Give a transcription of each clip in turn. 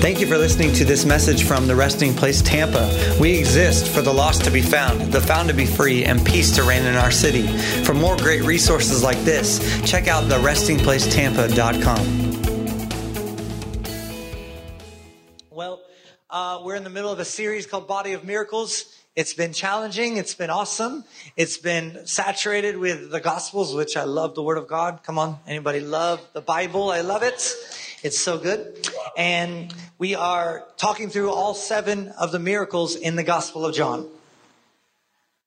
Thank you for listening to this message from the Resting Place Tampa. We exist for the lost to be found, the found to be free, and peace to reign in our city. For more great resources like this, check out the restingplacetampa.com. Well, uh, we're in the middle of a series called Body of Miracles. It's been challenging. It's been awesome. It's been saturated with the Gospels, which I love the Word of God. Come on. Anybody love the Bible? I love it. It's so good. And we are talking through all seven of the miracles in the Gospel of John.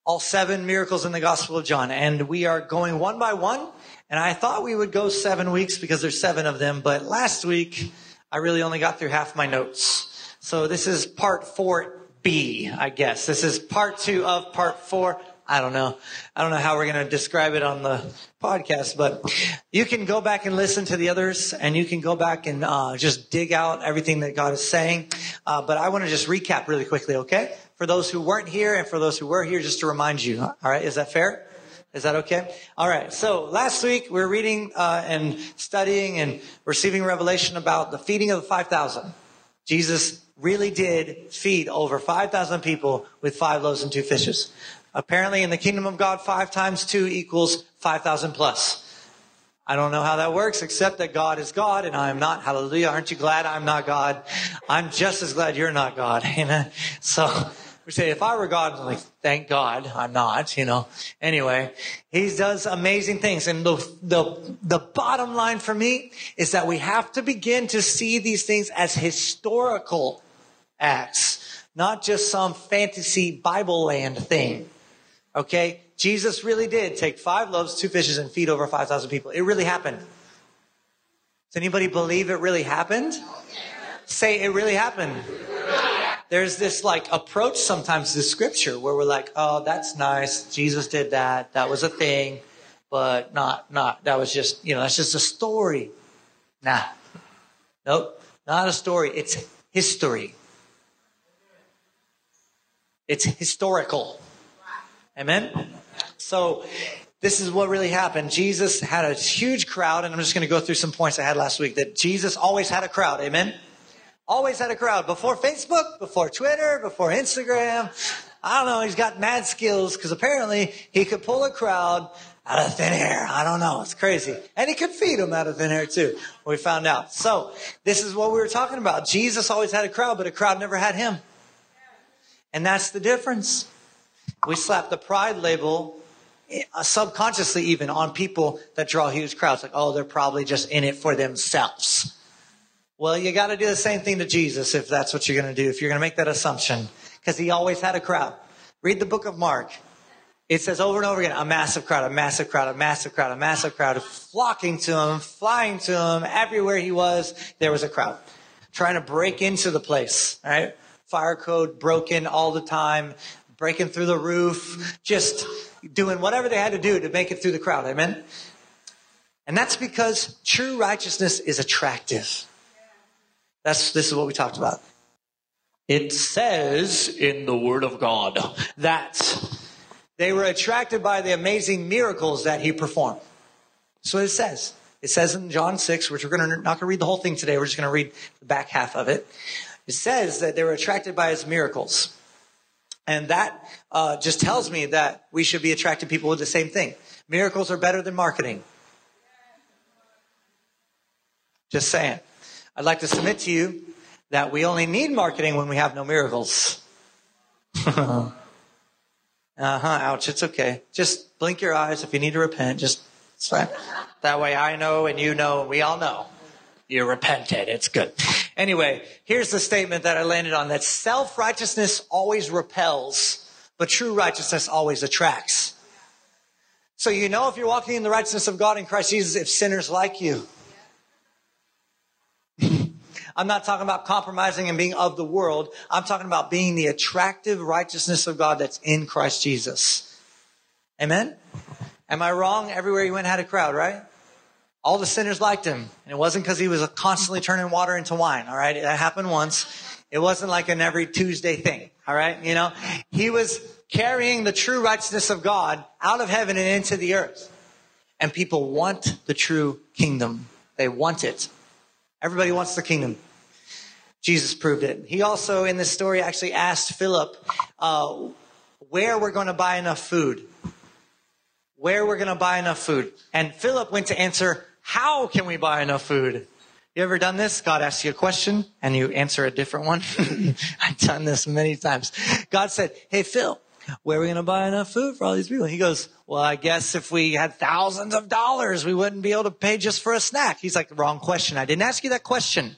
All seven miracles in the Gospel of John. And we are going one by one. And I thought we would go seven weeks because there's seven of them. But last week, I really only got through half my notes. So this is part 4B, I guess. This is part two of part four. I don't know. I don't know how we're going to describe it on the podcast, but you can go back and listen to the others and you can go back and uh, just dig out everything that God is saying. Uh, but I want to just recap really quickly, okay? For those who weren't here and for those who were here, just to remind you. All right. Is that fair? Is that okay? All right. So last week we were reading uh, and studying and receiving revelation about the feeding of the 5,000. Jesus really did feed over 5,000 people with five loaves and two fishes. Apparently, in the kingdom of God, five times two equals 5,000 plus. I don't know how that works, except that God is God and I am not. Hallelujah. Aren't you glad I'm not God? I'm just as glad you're not God. Amen. So we say, if I were God, I'm like, thank God I'm not, you know. Anyway, he does amazing things. And the, the, the bottom line for me is that we have to begin to see these things as historical acts, not just some fantasy Bible land thing. Okay? Jesus really did take five loaves, two fishes, and feed over 5,000 people. It really happened. Does anybody believe it really happened? Say it really happened. There's this like approach sometimes to scripture where we're like, oh, that's nice. Jesus did that. That was a thing, but not, not, that was just, you know, that's just a story. Nah. Nope. Not a story. It's history. It's historical. Amen? So, this is what really happened. Jesus had a huge crowd, and I'm just going to go through some points I had last week that Jesus always had a crowd. Amen? Always had a crowd. Before Facebook, before Twitter, before Instagram. I don't know. He's got mad skills because apparently he could pull a crowd out of thin air. I don't know. It's crazy. And he could feed them out of thin air too. We found out. So this is what we were talking about. Jesus always had a crowd, but a crowd never had him. And that's the difference. We slap the pride label uh, subconsciously even on people that draw huge crowds. Like, oh, they're probably just in it for themselves. Well, you got to do the same thing to Jesus if that's what you're going to do, if you're going to make that assumption, because he always had a crowd. Read the book of Mark. It says over and over again, a massive crowd, a massive crowd, a massive crowd, a massive crowd flocking to him, flying to him. Everywhere he was, there was a crowd trying to break into the place, right? Fire code broken all the time breaking through the roof, just doing whatever they had to do to make it through the crowd. Amen? And that's because true righteousness is attractive. That's, this is what we talked about. It says in the Word of God that they were attracted by the amazing miracles that he performed. That's what it says. It says in John 6, which we're gonna, not going to read the whole thing today, we're just going to read the back half of it. It says that they were attracted by his miracles. And that uh, just tells me that we should be attracting people with the same thing. Miracles are better than marketing. Just saying. I'd like to submit to you that we only need marketing when we have no miracles. uh huh. Ouch. It's okay. Just blink your eyes if you need to repent. Just that way I know and you know and we all know you repented. It's good. Anyway, here's the statement that I landed on that self righteousness always repels, but true righteousness always attracts. So you know if you're walking in the righteousness of God in Christ Jesus if sinners like you. I'm not talking about compromising and being of the world. I'm talking about being the attractive righteousness of God that's in Christ Jesus. Amen? Am I wrong? Everywhere you went had a crowd, right? All the sinners liked him. And it wasn't because he was constantly turning water into wine. All right. That happened once. It wasn't like an every Tuesday thing. All right. You know, he was carrying the true righteousness of God out of heaven and into the earth. And people want the true kingdom. They want it. Everybody wants the kingdom. Jesus proved it. He also, in this story, actually asked Philip uh, where we're going to buy enough food. Where we're going to buy enough food. And Philip went to answer, how can we buy enough food? You ever done this? God asks you a question and you answer a different one. I've done this many times. God said, Hey, Phil, where are we going to buy enough food for all these people? He goes, well, I guess if we had thousands of dollars, we wouldn't be able to pay just for a snack. He's like, wrong question. I didn't ask you that question.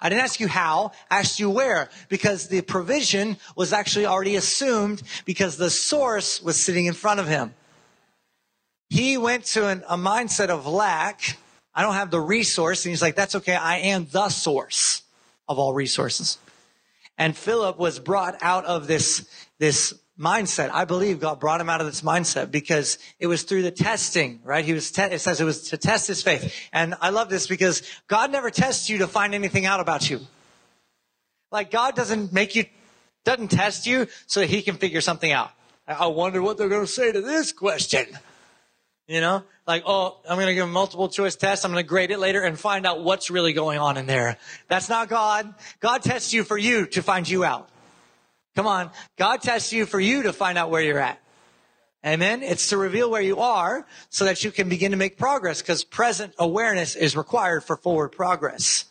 I didn't ask you how, I asked you where, because the provision was actually already assumed because the source was sitting in front of him. He went to an, a mindset of lack. I don't have the resource. And he's like, that's okay. I am the source of all resources. And Philip was brought out of this, this mindset. I believe God brought him out of this mindset because it was through the testing, right? He was, te- it says it was to test his faith. And I love this because God never tests you to find anything out about you. Like God doesn't make you, doesn't test you so that he can figure something out. I wonder what they're going to say to this question. You know, like, oh, I'm going to give a multiple choice test. I'm going to grade it later and find out what's really going on in there. That's not God. God tests you for you to find you out. Come on. God tests you for you to find out where you're at. Amen. It's to reveal where you are so that you can begin to make progress because present awareness is required for forward progress.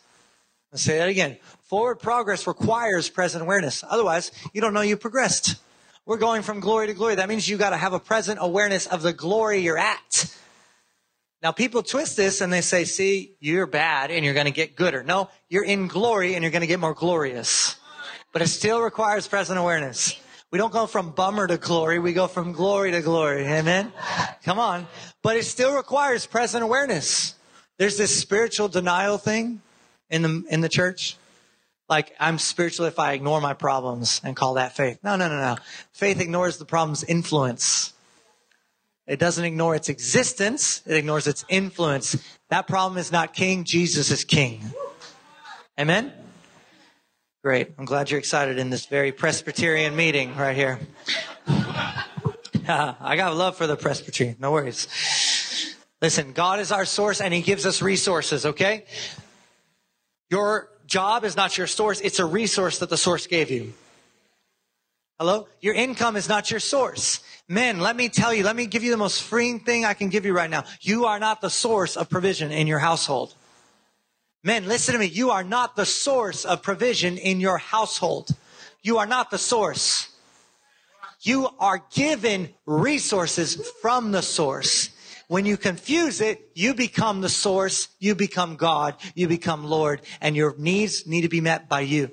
Let's say that again. Forward progress requires present awareness. Otherwise, you don't know you progressed. We're going from glory to glory. That means you got to have a present awareness of the glory you're at. Now people twist this and they say, see, you're bad and you're going to get gooder. No, you're in glory and you're going to get more glorious but it still requires present awareness. We don't go from bummer to glory. We go from glory to glory. Amen. Come on. But it still requires present awareness. There's this spiritual denial thing in the, in the church. Like I'm spiritual if I ignore my problems and call that faith. No, no, no, no. Faith ignores the problem's influence. It doesn't ignore its existence. It ignores its influence. That problem is not king. Jesus is king. Amen. Great. I'm glad you're excited in this very Presbyterian meeting right here. I got love for the Presbyterian. No worries. Listen, God is our source and He gives us resources, okay? Your job is not your source, it's a resource that the source gave you. Hello? Your income is not your source. Men, let me tell you, let me give you the most freeing thing I can give you right now. You are not the source of provision in your household. Men, listen to me. You are not the source of provision in your household. You are not the source. You are given resources from the source. When you confuse it, you become the source, you become God, you become Lord, and your needs need to be met by you.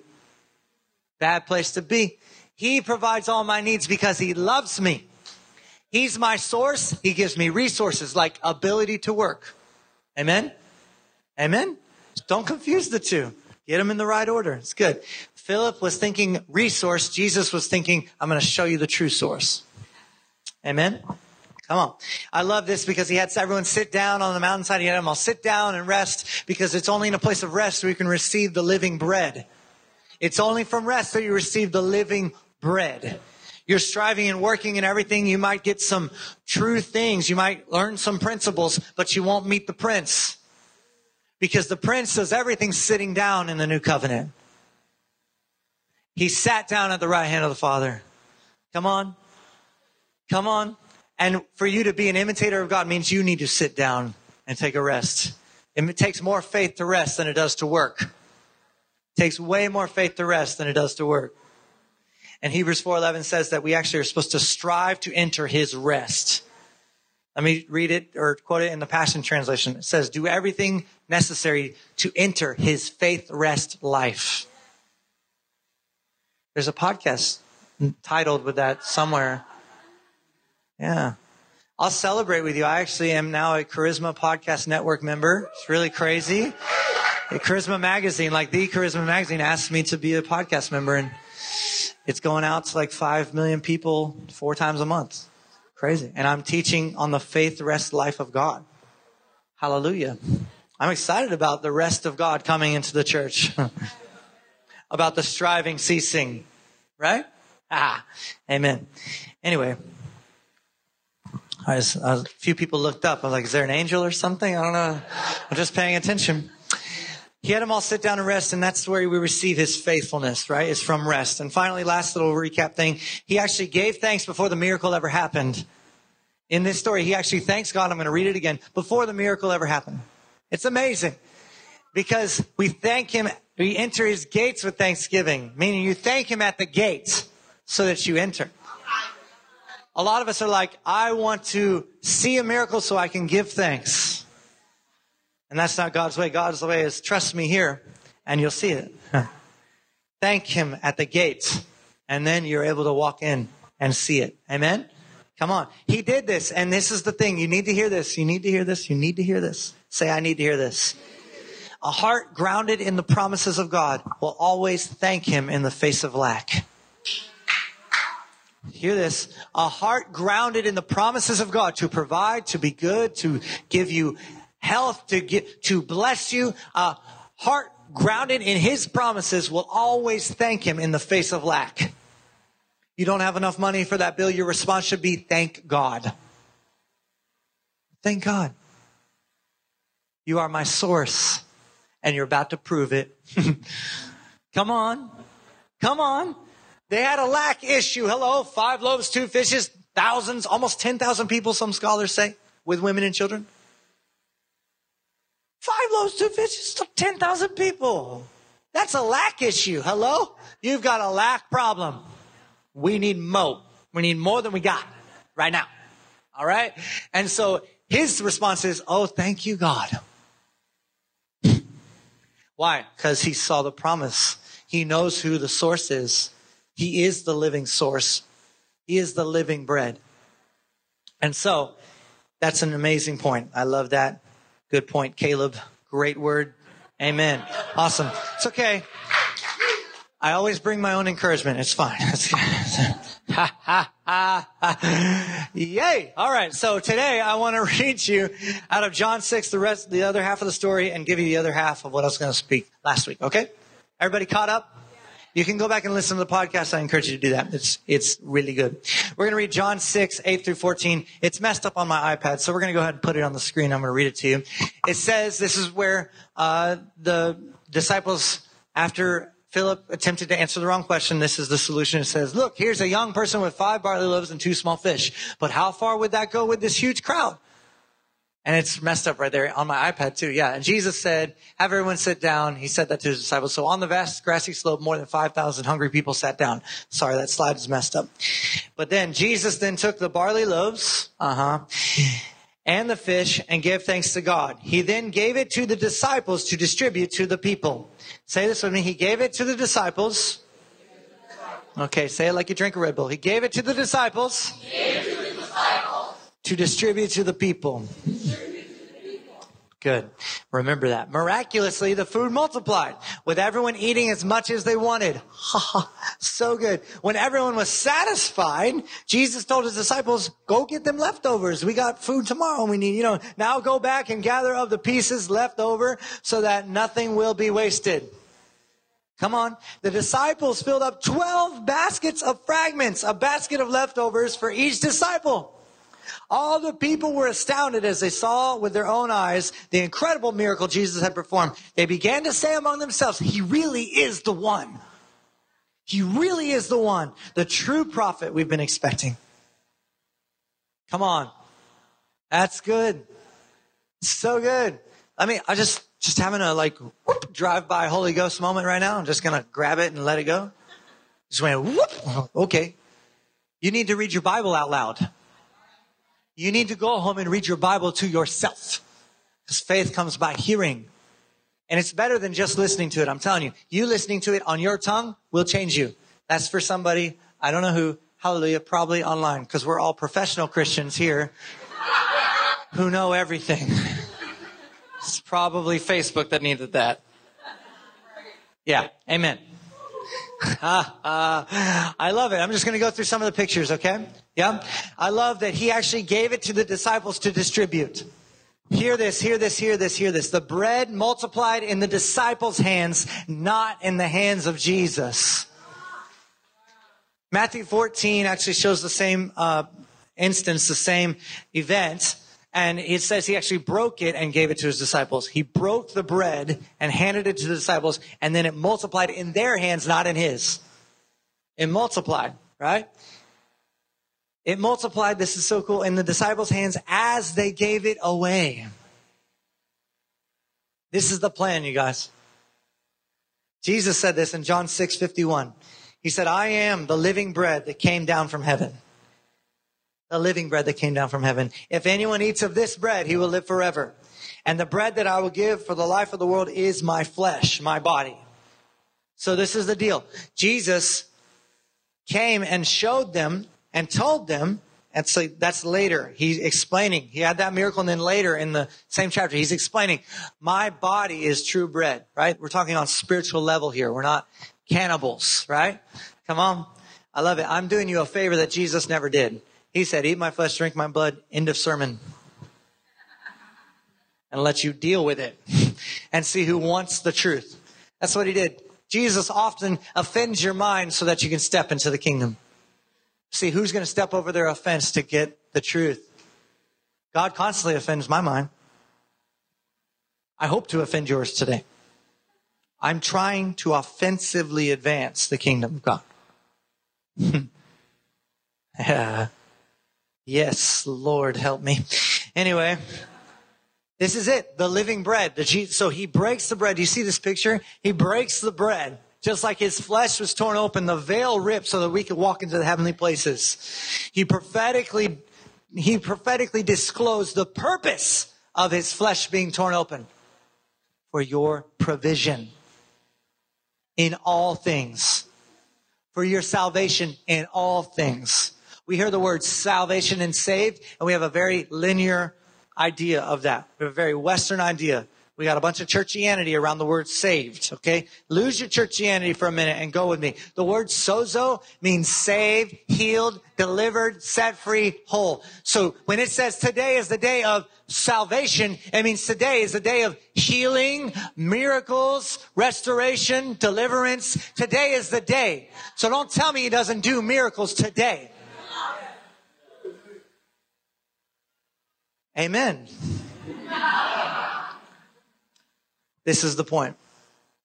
Bad place to be. He provides all my needs because he loves me. He's my source. He gives me resources like ability to work. Amen. Amen. Don't confuse the two. Get them in the right order. It's good. Philip was thinking resource. Jesus was thinking, I'm going to show you the true source. Amen. Come on. I love this because he had everyone sit down on the mountainside. He had them all sit down and rest because it's only in a place of rest where you can receive the living bread. It's only from rest that you receive the living bread. You're striving and working and everything. You might get some true things. You might learn some principles, but you won't meet the prince because the prince does everything sitting down in the new covenant. He sat down at the right hand of the Father. Come on. Come on. And for you to be an imitator of God means you need to sit down and take a rest. It takes more faith to rest than it does to work. It takes way more faith to rest than it does to work. And Hebrews 4:11 says that we actually are supposed to strive to enter his rest. Let me read it or quote it in the Passion Translation. It says, do everything necessary to enter his faith rest life. There's a podcast titled with that somewhere. Yeah. I'll celebrate with you. I actually am now a Charisma Podcast Network member. It's really crazy. A Charisma Magazine, like the Charisma Magazine, asked me to be a podcast member, and it's going out to like five million people four times a month. Crazy. And I'm teaching on the faith rest life of God. Hallelujah. I'm excited about the rest of God coming into the church. about the striving ceasing. Right? Ah, amen. Anyway, I a few people looked up. I was like, is there an angel or something? I don't know. I'm just paying attention. he had them all sit down and rest, and that's where we receive his faithfulness, right? Is from rest. And finally, last little recap thing. He actually gave thanks before the miracle ever happened. In this story, he actually thanks God. I'm going to read it again before the miracle ever happened. It's amazing because we thank him. We enter his gates with thanksgiving, meaning you thank him at the gates so that you enter. A lot of us are like, I want to see a miracle so I can give thanks. And that's not God's way. God's way is trust me here and you'll see it. Thank him at the gates and then you're able to walk in and see it. Amen. Come on. He did this. And this is the thing. You need to hear this. You need to hear this. You need to hear this. Say, I need to hear this. A heart grounded in the promises of God will always thank him in the face of lack. Hear this. A heart grounded in the promises of God to provide, to be good, to give you health, to get, to bless you. A heart grounded in his promises will always thank him in the face of lack. You don't have enough money for that bill. Your response should be, thank God. Thank God. You are my source and you're about to prove it. Come on. Come on. They had a lack issue. Hello. Five loaves, two fishes, thousands, almost 10,000 people, some scholars say, with women and children. Five loaves, two fishes, 10,000 people. That's a lack issue. Hello? You've got a lack problem. We need more. We need more than we got right now. All right? And so his response is, Oh, thank you, God. Why? Because he saw the promise. He knows who the source is. He is the living source. He is the living bread. And so that's an amazing point. I love that. Good point, Caleb. Great word. Amen. Awesome. It's okay. I always bring my own encouragement. It's fine. ha, ha, ha, Yay. All right. So today I want to read you out of John 6, the rest, the other half of the story and give you the other half of what I was going to speak last week. Okay? Everybody caught up? You can go back and listen to the podcast. I encourage you to do that. It's, it's really good. We're going to read John 6, 8 through 14. It's messed up on my iPad, so we're going to go ahead and put it on the screen. I'm going to read it to you. It says, this is where, uh, the disciples, after Philip attempted to answer the wrong question. This is the solution. It says, look, here's a young person with five barley loaves and two small fish. But how far would that go with this huge crowd? And it's messed up right there on my iPad too. Yeah. And Jesus said, have everyone sit down. He said that to his disciples. So on the vast grassy slope, more than 5,000 hungry people sat down. Sorry, that slide is messed up. But then Jesus then took the barley loaves, uh-huh, and the fish and gave thanks to God. He then gave it to the disciples to distribute to the people. Say this with me. He gave it to the disciples. Okay, say it like you drink a Red Bull. He gave it to the disciples. To, the disciples. To distribute to the people. Good. Remember that. Miraculously, the food multiplied with everyone eating as much as they wanted. so good. When everyone was satisfied, Jesus told his disciples, go get them leftovers. We got food tomorrow and we need, you know, now go back and gather of the pieces left over so that nothing will be wasted. Come on. The disciples filled up 12 baskets of fragments, a basket of leftovers for each disciple. All the people were astounded as they saw with their own eyes the incredible miracle Jesus had performed. They began to say among themselves, He really is the one. He really is the one, the true prophet we've been expecting. Come on. That's good. So good. I mean, I just, just having a like whoop, drive by Holy Ghost moment right now. I'm just to grab it and let it go. Just went whoop. Okay. You need to read your Bible out loud. You need to go home and read your Bible to yourself. Because faith comes by hearing. And it's better than just listening to it. I'm telling you, you listening to it on your tongue will change you. That's for somebody, I don't know who, hallelujah, probably online, because we're all professional Christians here who know everything. It's probably Facebook that needed that. Yeah, amen. I love it. I'm just going to go through some of the pictures, okay? Yeah? I love that he actually gave it to the disciples to distribute. Hear this, hear this, hear this, hear this. The bread multiplied in the disciples' hands, not in the hands of Jesus. Matthew 14 actually shows the same uh, instance, the same event. And it says he actually broke it and gave it to his disciples. He broke the bread and handed it to the disciples, and then it multiplied in their hands, not in his. It multiplied, right? It multiplied, this is so cool, in the disciples' hands as they gave it away. This is the plan, you guys. Jesus said this in John 6 51. He said, I am the living bread that came down from heaven. The living bread that came down from heaven. If anyone eats of this bread, he will live forever. And the bread that I will give for the life of the world is my flesh, my body. So this is the deal. Jesus came and showed them and told them, and so that's later. He's explaining. He had that miracle, and then later in the same chapter, he's explaining, my body is true bread, right? We're talking on spiritual level here. We're not cannibals, right? Come on. I love it. I'm doing you a favor that Jesus never did. He said, eat my flesh, drink my blood, end of sermon. And let you deal with it and see who wants the truth. That's what he did. Jesus often offends your mind so that you can step into the kingdom. See, who's going to step over their offense to get the truth? God constantly offends my mind. I hope to offend yours today. I'm trying to offensively advance the kingdom of God. yeah. Yes, Lord, help me. Anyway, this is it. The living bread. The Jesus, so he breaks the bread. Do you see this picture? He breaks the bread. Just like his flesh was torn open, the veil ripped so that we could walk into the heavenly places. He prophetically, he prophetically disclosed the purpose of his flesh being torn open for your provision in all things, for your salvation in all things. We hear the word salvation and saved, and we have a very linear idea of that. We have a very Western idea. We got a bunch of churchianity around the word saved, okay? Lose your churchianity for a minute and go with me. The word sozo means saved, healed, delivered, set free, whole. So when it says today is the day of salvation, it means today is the day of healing, miracles, restoration, deliverance. Today is the day. So don't tell me he doesn't do miracles today. Amen. This is the point.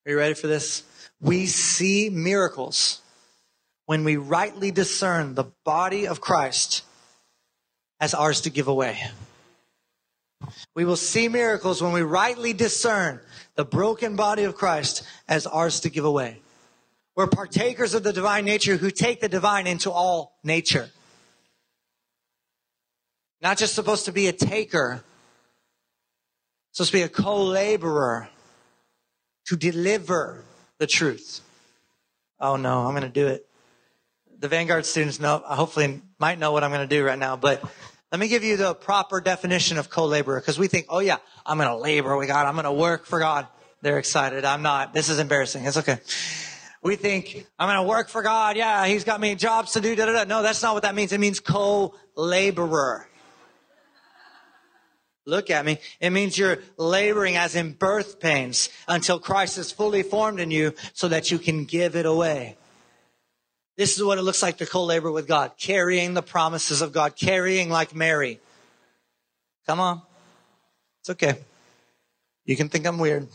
Are you ready for this? We see miracles when we rightly discern the body of Christ as ours to give away. We will see miracles when we rightly discern the broken body of Christ as ours to give away. We're partakers of the divine nature who take the divine into all nature. Not just supposed to be a taker, supposed to be a co-laborer to deliver the truth. Oh no, I'm going to do it. The Vanguard students know, hopefully might know what I'm going to do right now, but let me give you the proper definition of co-laborer because we think, oh yeah, I'm going to labor with God. I'm going to work for God. They're excited. I'm not. This is embarrassing. It's okay. We think I'm going to work for God. Yeah, he's got me jobs to do. Da, da, da. No, that's not what that means. It means co-laborer. Look at me. It means you're laboring as in birth pains until Christ is fully formed in you so that you can give it away. This is what it looks like to co-labor with God, carrying the promises of God, carrying like Mary. Come on. It's okay. You can think I'm weird.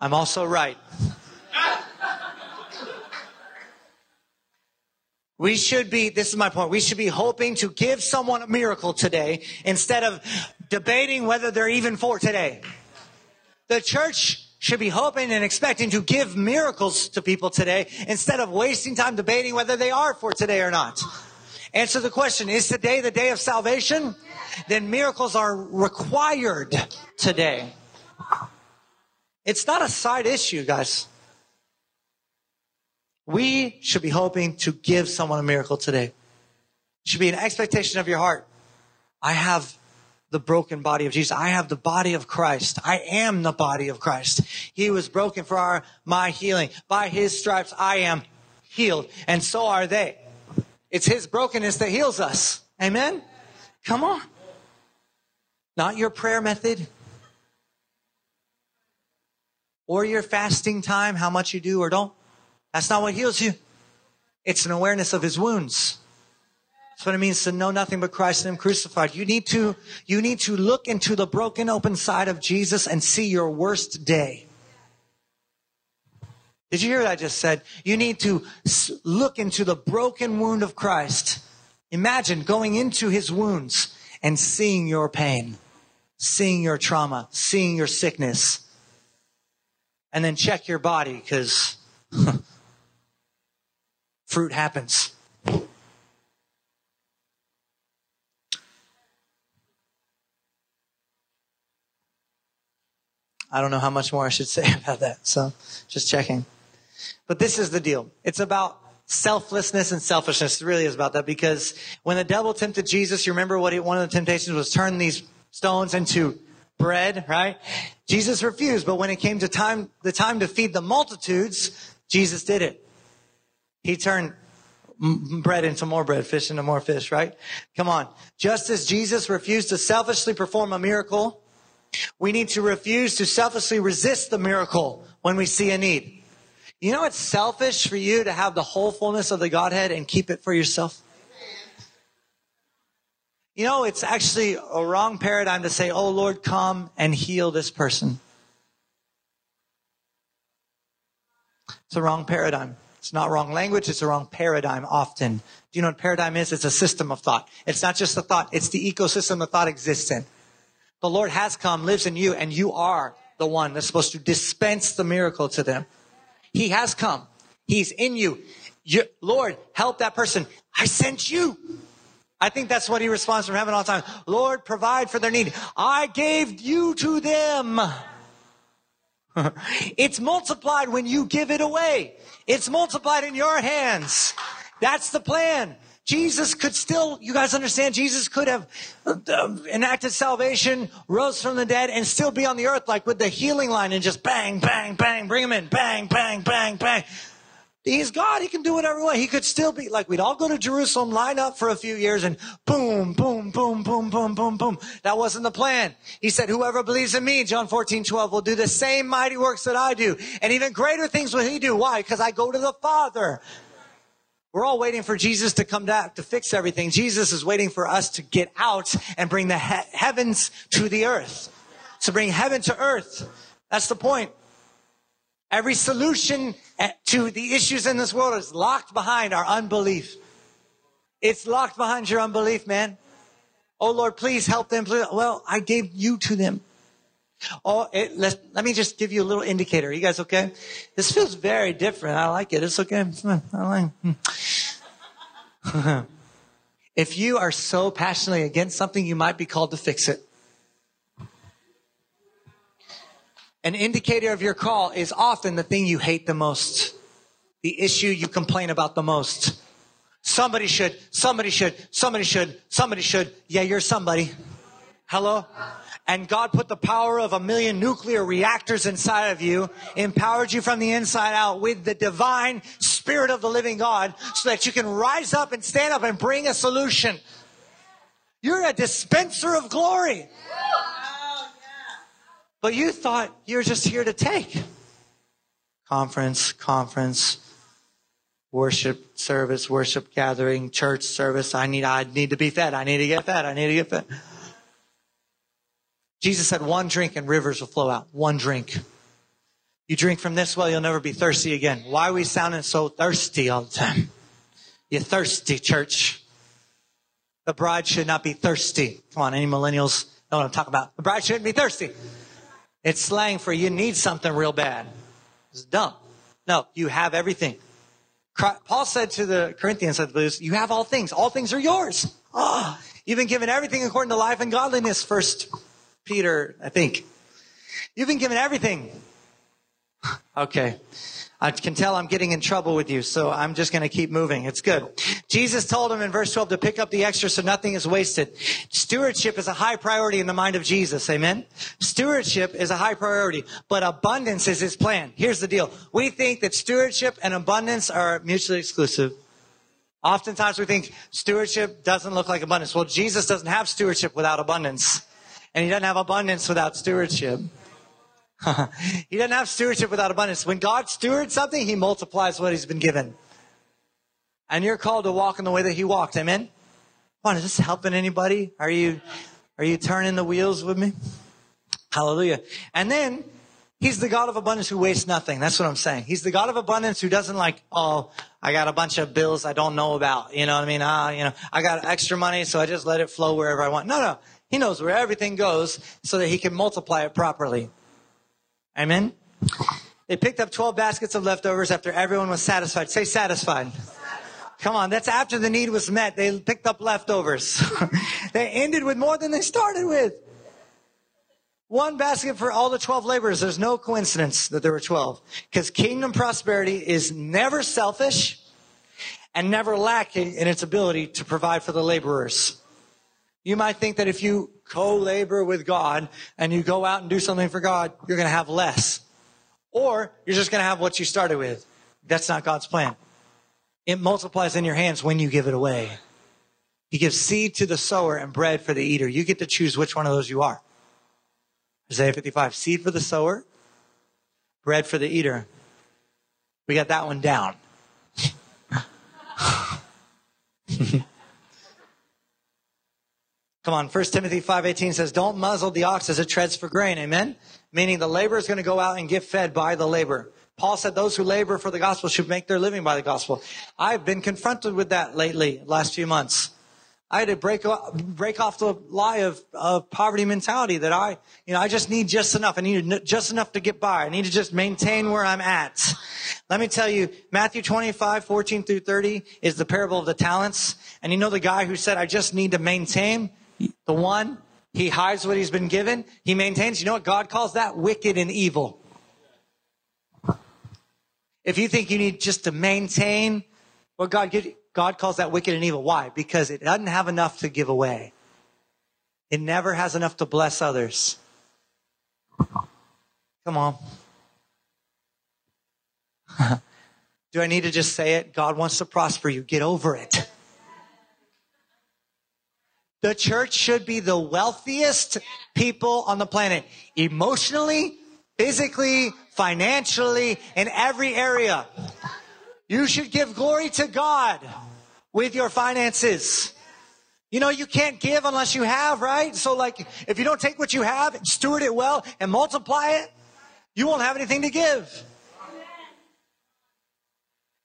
I'm also right. We should be, this is my point, we should be hoping to give someone a miracle today instead of debating whether they're even for today. The church should be hoping and expecting to give miracles to people today instead of wasting time debating whether they are for today or not. Answer the question, is today the day of salvation? Then miracles are required today. It's not a side issue, guys. We should be hoping to give someone a miracle today. It should be an expectation of your heart. I have the broken body of Jesus. I have the body of Christ. I am the body of Christ. He was broken for our, my healing. By his stripes, I am healed. And so are they. It's his brokenness that heals us. Amen? Come on. Not your prayer method or your fasting time, how much you do or don't. That's not what heals you. It's an awareness of his wounds. That's what it means to know nothing but Christ and Him crucified. You need to, you need to look into the broken open side of Jesus and see your worst day. Did you hear what I just said? You need to look into the broken wound of Christ. Imagine going into his wounds and seeing your pain, seeing your trauma, seeing your sickness. And then check your body because fruit happens. I don't know how much more I should say about that. So just checking. But this is the deal. It's about selflessness and selfishness. It really is about that because when the devil tempted Jesus, you remember what he, one of the temptations was turn these stones into bread, right? Jesus refused, but when it came to time, the time to feed the multitudes, Jesus did it. He turned bread into more bread, fish into more fish, right? Come on. Just as Jesus refused to selfishly perform a miracle, we need to refuse to selfishly resist the miracle when we see a need. You know it's selfish for you to have the whole fullness of the Godhead and keep it for yourself? You know, it's actually a wrong paradigm to say, Oh Lord, come and heal this person. It's a wrong paradigm. It's not wrong language, it's a wrong paradigm often. Do you know what paradigm is? It's a system of thought. It's not just a thought, it's the ecosystem the thought exists in. The Lord has come, lives in you, and you are the one that's supposed to dispense the miracle to them. He has come. He's in you. you. Lord, help that person. I sent you. I think that's what he responds from heaven all the time. Lord, provide for their need. I gave you to them. it's multiplied when you give it away. It's multiplied in your hands. That's the plan. Jesus could still, you guys understand, Jesus could have uh, enacted salvation, rose from the dead, and still be on the earth like with the healing line and just bang, bang, bang, bring him in, bang, bang, bang, bang. He's God. He can do whatever way. He could still be like we'd all go to Jerusalem, line up for a few years, and boom, boom, boom, boom, boom, boom, boom. That wasn't the plan. He said, "Whoever believes in me, John 14, 12, will do the same mighty works that I do, and even greater things will he do. Why? Because I go to the Father." We're all waiting for Jesus to come back to fix everything. Jesus is waiting for us to get out and bring the he- heavens to the earth. To bring heaven to earth. That's the point. Every solution to the issues in this world is locked behind our unbelief. It's locked behind your unbelief, man. Oh Lord, please help them. Please. Well, I gave you to them. Oh, it, let, let me just give you a little indicator. Are you guys okay? This feels very different. I like it. It's okay. I like. If you are so passionately against something, you might be called to fix it. An indicator of your call is often the thing you hate the most, the issue you complain about the most. Somebody should, somebody should, somebody should, somebody should. Yeah, you're somebody. Hello? And God put the power of a million nuclear reactors inside of you, empowered you from the inside out with the divine spirit of the living God so that you can rise up and stand up and bring a solution. You're a dispenser of glory. But you thought you were just here to take. Conference, conference, worship service, worship gathering, church service. I need, I need to be fed. I need to get fed. I need to get fed. Jesus said, one drink and rivers will flow out. One drink. You drink from this well, you'll never be thirsty again. Why are we sounding so thirsty all the time? You're thirsty, church. The bride should not be thirsty. Come on, any millennials know what I'm talking about? The bride shouldn't be thirsty. It's slang for you need something real bad. It's dumb. No, you have everything. Paul said to the Corinthians, you have all things. All things are yours. Oh, you've been given everything according to life and godliness. First Peter, I think. You've been given everything. Okay. I can tell I'm getting in trouble with you, so I'm just going to keep moving. It's good. Jesus told him in verse 12 to pick up the extra so nothing is wasted. Stewardship is a high priority in the mind of Jesus. Amen. Stewardship is a high priority, but abundance is his plan. Here's the deal. We think that stewardship and abundance are mutually exclusive. Oftentimes we think stewardship doesn't look like abundance. Well, Jesus doesn't have stewardship without abundance. And he doesn't have abundance without stewardship. he doesn't have stewardship without abundance. When God stewards something, he multiplies what he's been given. And you're called to walk in the way that he walked. Amen? Come on, is this helping anybody? Are you, are you turning the wheels with me? Hallelujah. And then He's the God of abundance who wastes nothing. That's what I'm saying. He's the God of abundance who doesn't like, oh, I got a bunch of bills I don't know about. You know what I mean? Ah, you know, I got extra money, so I just let it flow wherever I want. No, no. He knows where everything goes so that he can multiply it properly. Amen? They picked up 12 baskets of leftovers after everyone was satisfied. Say satisfied. Come on, that's after the need was met. They picked up leftovers. they ended with more than they started with. One basket for all the 12 laborers. There's no coincidence that there were 12. Because kingdom prosperity is never selfish and never lacking in its ability to provide for the laborers. You might think that if you co-labor with God and you go out and do something for God, you're going to have less. Or you're just going to have what you started with. That's not God's plan. It multiplies in your hands when you give it away. He gives seed to the sower and bread for the eater. You get to choose which one of those you are. Isaiah 55, seed for the sower, bread for the eater. We got that one down. Come on, 1 Timothy 5.18 says, don't muzzle the ox as it treads for grain. Amen? Meaning the laborer is going to go out and get fed by the labor. Paul said those who labor for the gospel should make their living by the gospel. I've been confronted with that lately, last few months. I had to break break off the lie of, of poverty mentality that I, you know, I just need just enough. I need just enough to get by. I need to just maintain where I'm at. Let me tell you, Matthew 25, 14 through 30 is the parable of the talents. And you know the guy who said, I just need to maintain the one, he hides what he's been given. He maintains. You know what God calls that? Wicked and evil. If you think you need just to maintain what God gives God calls that wicked and evil. Why? Because it doesn't have enough to give away. It never has enough to bless others. Come on. Do I need to just say it? God wants to prosper you. Get over it. The church should be the wealthiest people on the planet, emotionally, physically, financially, in every area. You should give glory to God with your finances. You know, you can't give unless you have, right? So like, if you don't take what you have, steward it well, and multiply it, you won't have anything to give.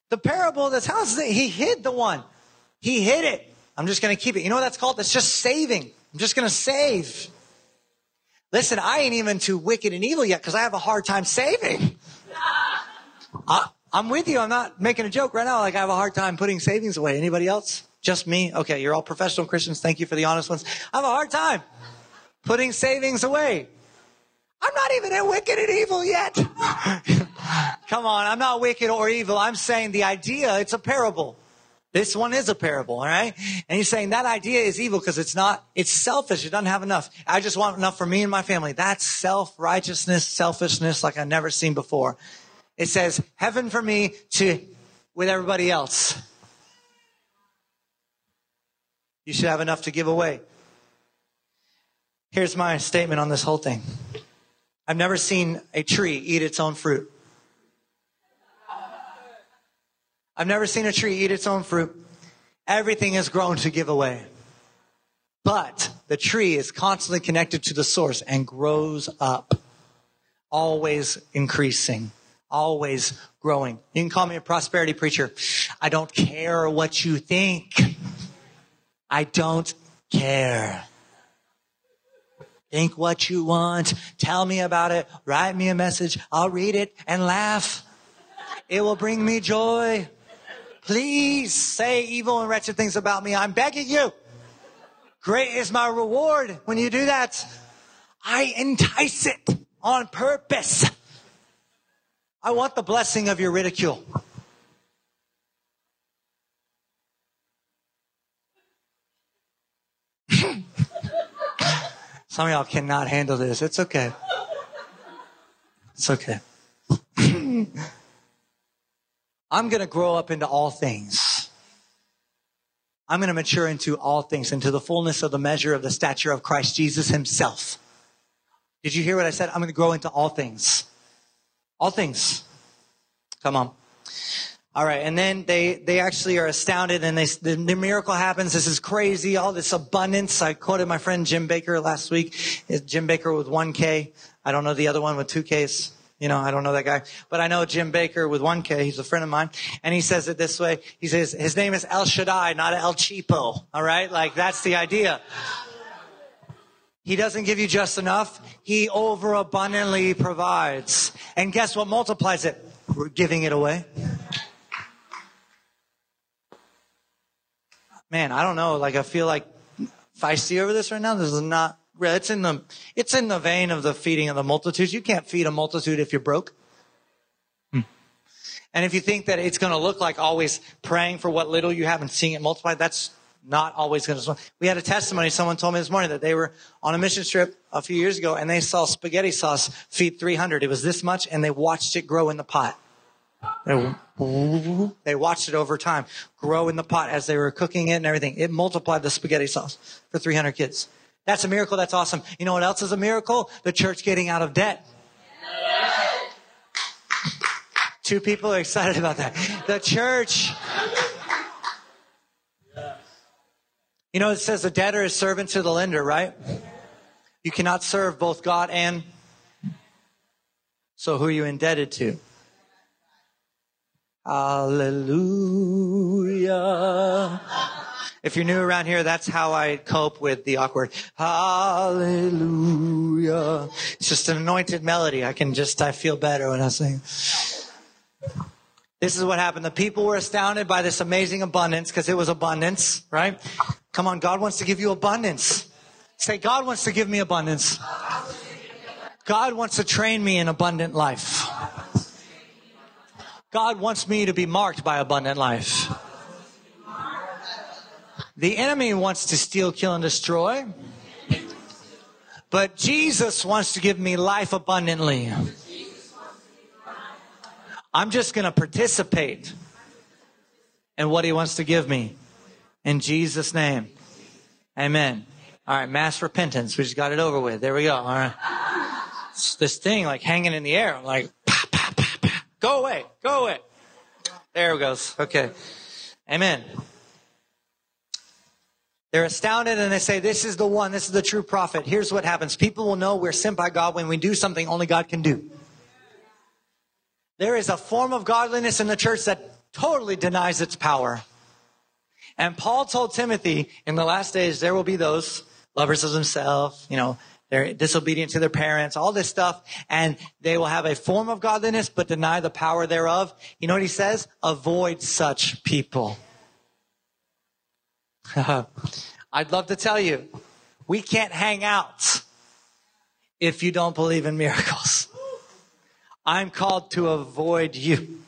The parable of the talents, he hid the one. He hid it. I'm just going to keep it. You know what that's called? That's just saving. I'm just going to save. Listen, I ain't even too wicked and evil yet because I have a hard time saving. I, I'm with you. I'm not making a joke right now. Like I have a hard time putting savings away. Anybody else? Just me? Okay, you're all professional Christians. Thank you for the honest ones. I have a hard time putting savings away. I'm not even in wicked and evil yet. Come on, I'm not wicked or evil. I'm saying the idea, it's a parable. This one is a parable, all right? And he's saying that idea is evil because it's not, it's selfish. It doesn't have enough. I just want enough for me and my family. That's self-righteousness, selfishness like I've never seen before. It says, heaven for me to, with everybody else. You should have enough to give away. Here's my statement on this whole thing. I've never seen a tree eat its own fruit. I've never seen a tree eat its own fruit. Everything is grown to give away. But the tree is constantly connected to the source and grows up, always increasing always growing. You can call me a prosperity preacher. I don't care what you think. I don't care. Think what you want. Tell me about it. Write me a message. I'll read it and laugh. It will bring me joy. Please say evil and wretched things about me. I'm begging you. Great is my reward when you do that. I entice it on purpose. I want the blessing of your ridicule. Some of y'all cannot handle this. It's okay. It's okay. I'm going to grow up into all things. I'm going to mature into all things, into the fullness of the measure of the stature of Christ Jesus himself. Did you hear what I said? I'm going to grow into all things. All things. Come on. All right, and then they they actually are astounded, and they the, the, miracle happens. This is crazy, all this abundance. I quoted my friend Jim Baker last week. Jim Baker with one K. I don't know the other one with two Ks. You know, I don't know that guy, but I know Jim Baker with one K. He's a friend of mine, and he says it this way. He says his name is El Shaddai, not El Cheapo. All right, like that's the idea. He doesn't give you just enough. He overabundantly provides. And guess what multiplies it? We're giving it away. man, I don't know. Like I feel like feisty over this right now. This is not. It's in the. It's in the vein of the feeding of the multitudes. You can't feed a multitude if you're broke. Hmm. And if you think that it's going to look like always praying for what little you have and seeing it multiply, that's not always going to. We had a testimony. Someone told me this morning that they were on a mission trip a few years ago and they saw spaghetti sauce feed 300. It was this much and they watched it grow in the pot. They watched it over time grow in the pot as they were cooking it and everything. It multiplied the spaghetti sauce for 300 kids. That's a miracle. That's awesome. You know what else is a miracle? The church getting out of debt. Two people are excited about that. The church. You know, it says the debtor is servant to the lender, right? You cannot serve both God and. So who are you indebted to? Hallelujah. If you're new around here, that's how I cope with the awkward hallelujah. It's just an anointed melody. I can just, I feel better when I sing. This is what happened. The people were astounded by this amazing abundance because it was abundance, right? Come on, God wants to give you abundance. Say, God wants to give me abundance. God wants to train me in abundant life. God wants me to be marked by abundant life. The enemy wants to steal, kill, and destroy. But Jesus wants to give me life abundantly. I'm just going to participate in what he wants to give me. In Jesus' name. Amen. All right, mass repentance. We just got it over with. There we go. All right. It's this thing like hanging in the air. I'm like, Go away. Go away. There it goes. Okay. Amen. They're astounded and they say, This is the one. This is the true prophet. Here's what happens people will know we're sent by God when we do something only God can do. There is a form of godliness in the church that totally denies its power. And Paul told Timothy, in the last days, there will be those lovers of themselves, you know, they're disobedient to their parents, all this stuff, and they will have a form of godliness but deny the power thereof. You know what he says? Avoid such people. I'd love to tell you, we can't hang out if you don't believe in miracles. I'm called to avoid you.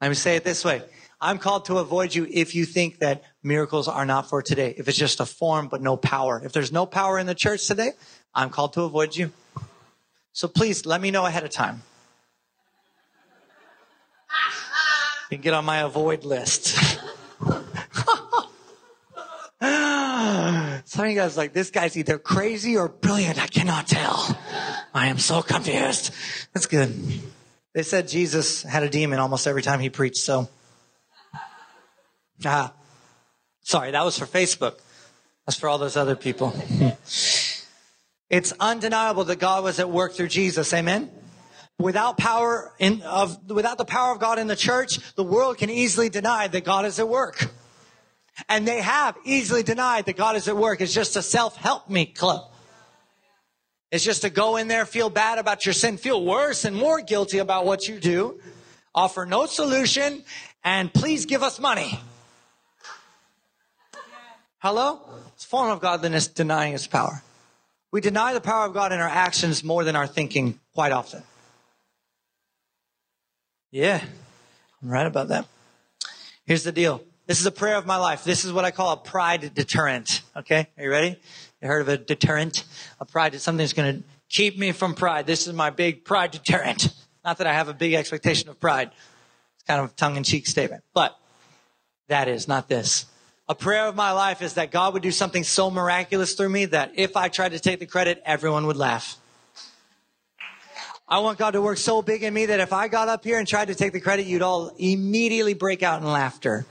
Let me say it this way. I'm called to avoid you if you think that miracles are not for today. If it's just a form but no power. If there's no power in the church today, I'm called to avoid you. So please let me know ahead of time. You can get on my avoid list. Some of you guys like, this guy's either crazy or brilliant. I cannot tell. I am so confused. That's good. They said Jesus had a demon almost every time he preached, so Ah, sorry, that was for Facebook. That's for all those other people. it's undeniable that God was at work through Jesus. Amen. Without power in, of, without the power of God in the church, the world can easily deny that God is at work. And they have easily denied that God is at work. It's just a self-help me club. It's just to go in there, feel bad about your sin, feel worse and more guilty about what you do, offer no solution, and please give us money. Hello? It's a form of godliness denying its power. We deny the power of God in our actions more than our thinking quite often. Yeah, I'm right about that. Here's the deal. This is a prayer of my life. This is what I call a pride deterrent. Okay? Are you ready? You heard of a deterrent? A pride is something that's going to keep me from pride. This is my big pride deterrent. Not that I have a big expectation of pride. It's kind of a tongue in cheek statement, but that is not this. A prayer of my life is that God would do something so miraculous through me that if I tried to take the credit, everyone would laugh. I want God to work so big in me that if I got up here and tried to take the credit, you'd all immediately break out in laughter.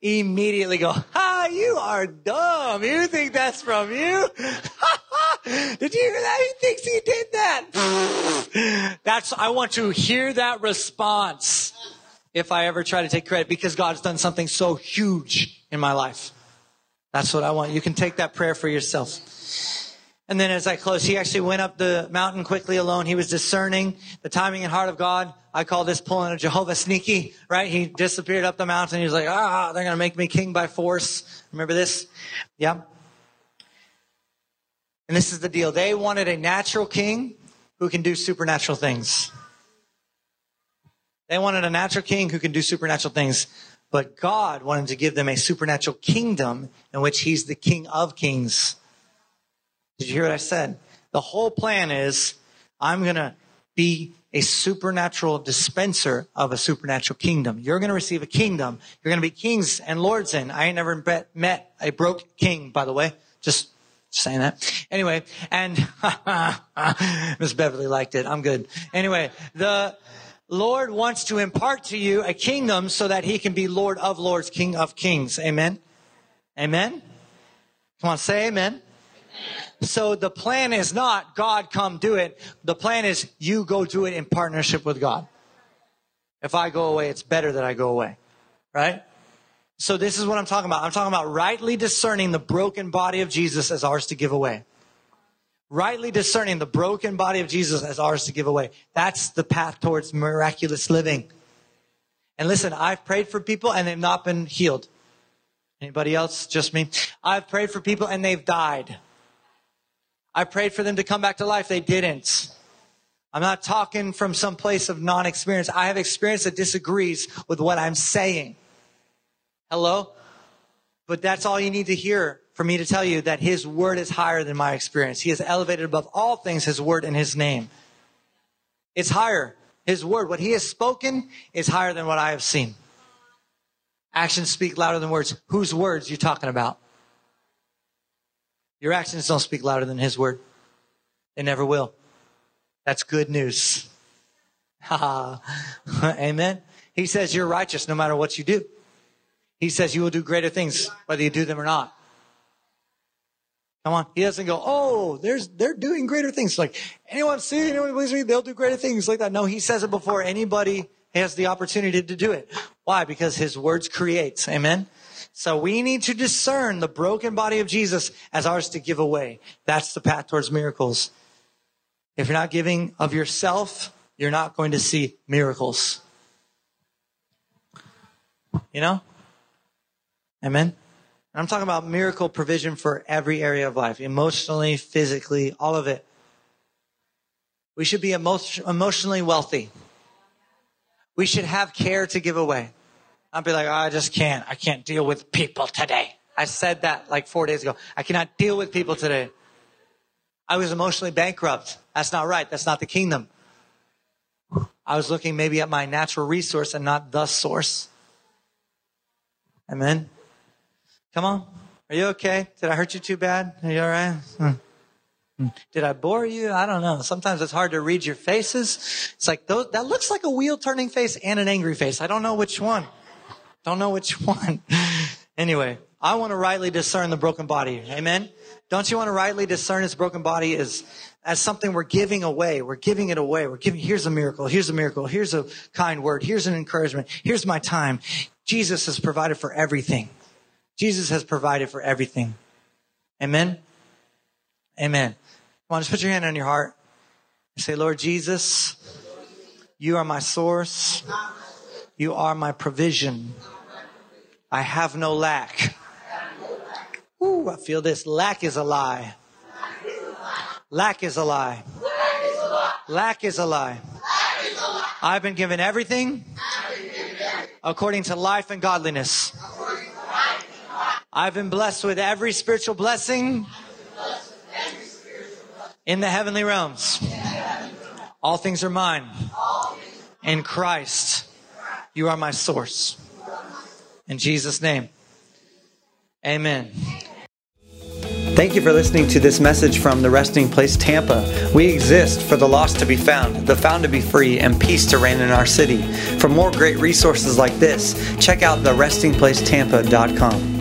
Immediately go, ha, you are dumb. You think that's from you? did you hear that? He thinks he did that. that's, I want to hear that response if I ever try to take credit because God's done something so huge in my life. That's what I want. You can take that prayer for yourself. And then as I close, he actually went up the mountain quickly alone. He was discerning the timing and heart of God. I call this pulling a Jehovah sneaky, right? He disappeared up the mountain. He was like, ah, they're going to make me king by force. Remember this? Yeah. And this is the deal. They wanted a natural king who can do supernatural things. They wanted a natural king who can do supernatural things. But God wanted to give them a supernatural kingdom in which he's the king of kings. Did you hear what I said? The whole plan is I'm going to be a supernatural dispenser of a supernatural kingdom. You're going to receive a kingdom. You're going to be kings and lords in. I ain't never met a broke king, by the way. Just saying that. Anyway, and Miss Beverly liked it. I'm good. Anyway, the Lord wants to impart to you a kingdom so that he can be Lord of lords, King of kings. Amen. Amen. Come on, say amen. So the plan is not God come do it. The plan is you go do it in partnership with God. If I go away, it's better that I go away. Right? So this is what I'm talking about. I'm talking about rightly discerning the broken body of Jesus as ours to give away. Rightly discerning the broken body of Jesus as ours to give away. That's the path towards miraculous living. And listen, I've prayed for people and they've not been healed. Anybody else? Just me? I've prayed for people and they've died. I prayed for them to come back to life. They didn't. I'm not talking from some place of non-experience. I have experience that disagrees with what I'm saying. Hello? But that's all you need to hear for me to tell you that his word is higher than my experience. He has elevated above all things his word and his name. It's higher. His word, what he has spoken is higher than what I have seen. Actions speak louder than words. Whose words you talking about? Your actions don't speak louder than his word. They never will. That's good news. Amen. He says you're righteous no matter what you do. He says you will do greater things whether you do them or not. Come on. He doesn't go, oh, there's, they're doing greater things. Like, anyone see, anyone believes me, they'll do greater things like that. No, he says it before anybody has the opportunity to do it. Why? Because his words creates. Amen. So we need to discern the broken body of Jesus as ours to give away. That's the path towards miracles. If you're not giving of yourself, you're not going to see miracles. You know? Amen. I'm talking about miracle provision for every area of life, emotionally, physically, all of it. We should be emo- emotionally wealthy. We should have care to give away. I'd be like, oh, I just can't. I can't deal with people today. I said that like four days ago. I cannot deal with people today. I was emotionally bankrupt. That's not right. That's not the kingdom. I was looking maybe at my natural resource and not the source. Amen. Come on. Are you okay? Did I hurt you too bad? Are you all right? Hmm. hmm. Did I bore you? I don't know. Sometimes it's hard to read your faces. It's like those, that looks like a wheel turning face and an angry face. I don't know which one. Don't know which one. anyway, I want to rightly discern the broken body. Amen. Don't you want to rightly discern his broken body as, as something we're giving away? We're giving it away. We're giving, here's a miracle. Here's a miracle. Here's a kind word. Here's an encouragement. Here's my time. Jesus has provided for everything. Jesus has provided for everything. Amen. Amen. Come on, just put your hand on your heart say, Lord Jesus, you are my source. You are my provision. I have no lack. Ooh, I feel this. Lack is a lie. Lack is a lie. Lack is a lie. I've been given everything according to life and godliness. I've been blessed with every spiritual blessing in the heavenly realms. All things are mine. In Christ, you are my source. In Jesus' name, amen. Thank you for listening to this message from the Resting Place Tampa. We exist for the lost to be found, the found to be free, and peace to reign in our city. For more great resources like this, check out therestingplacetampa.com.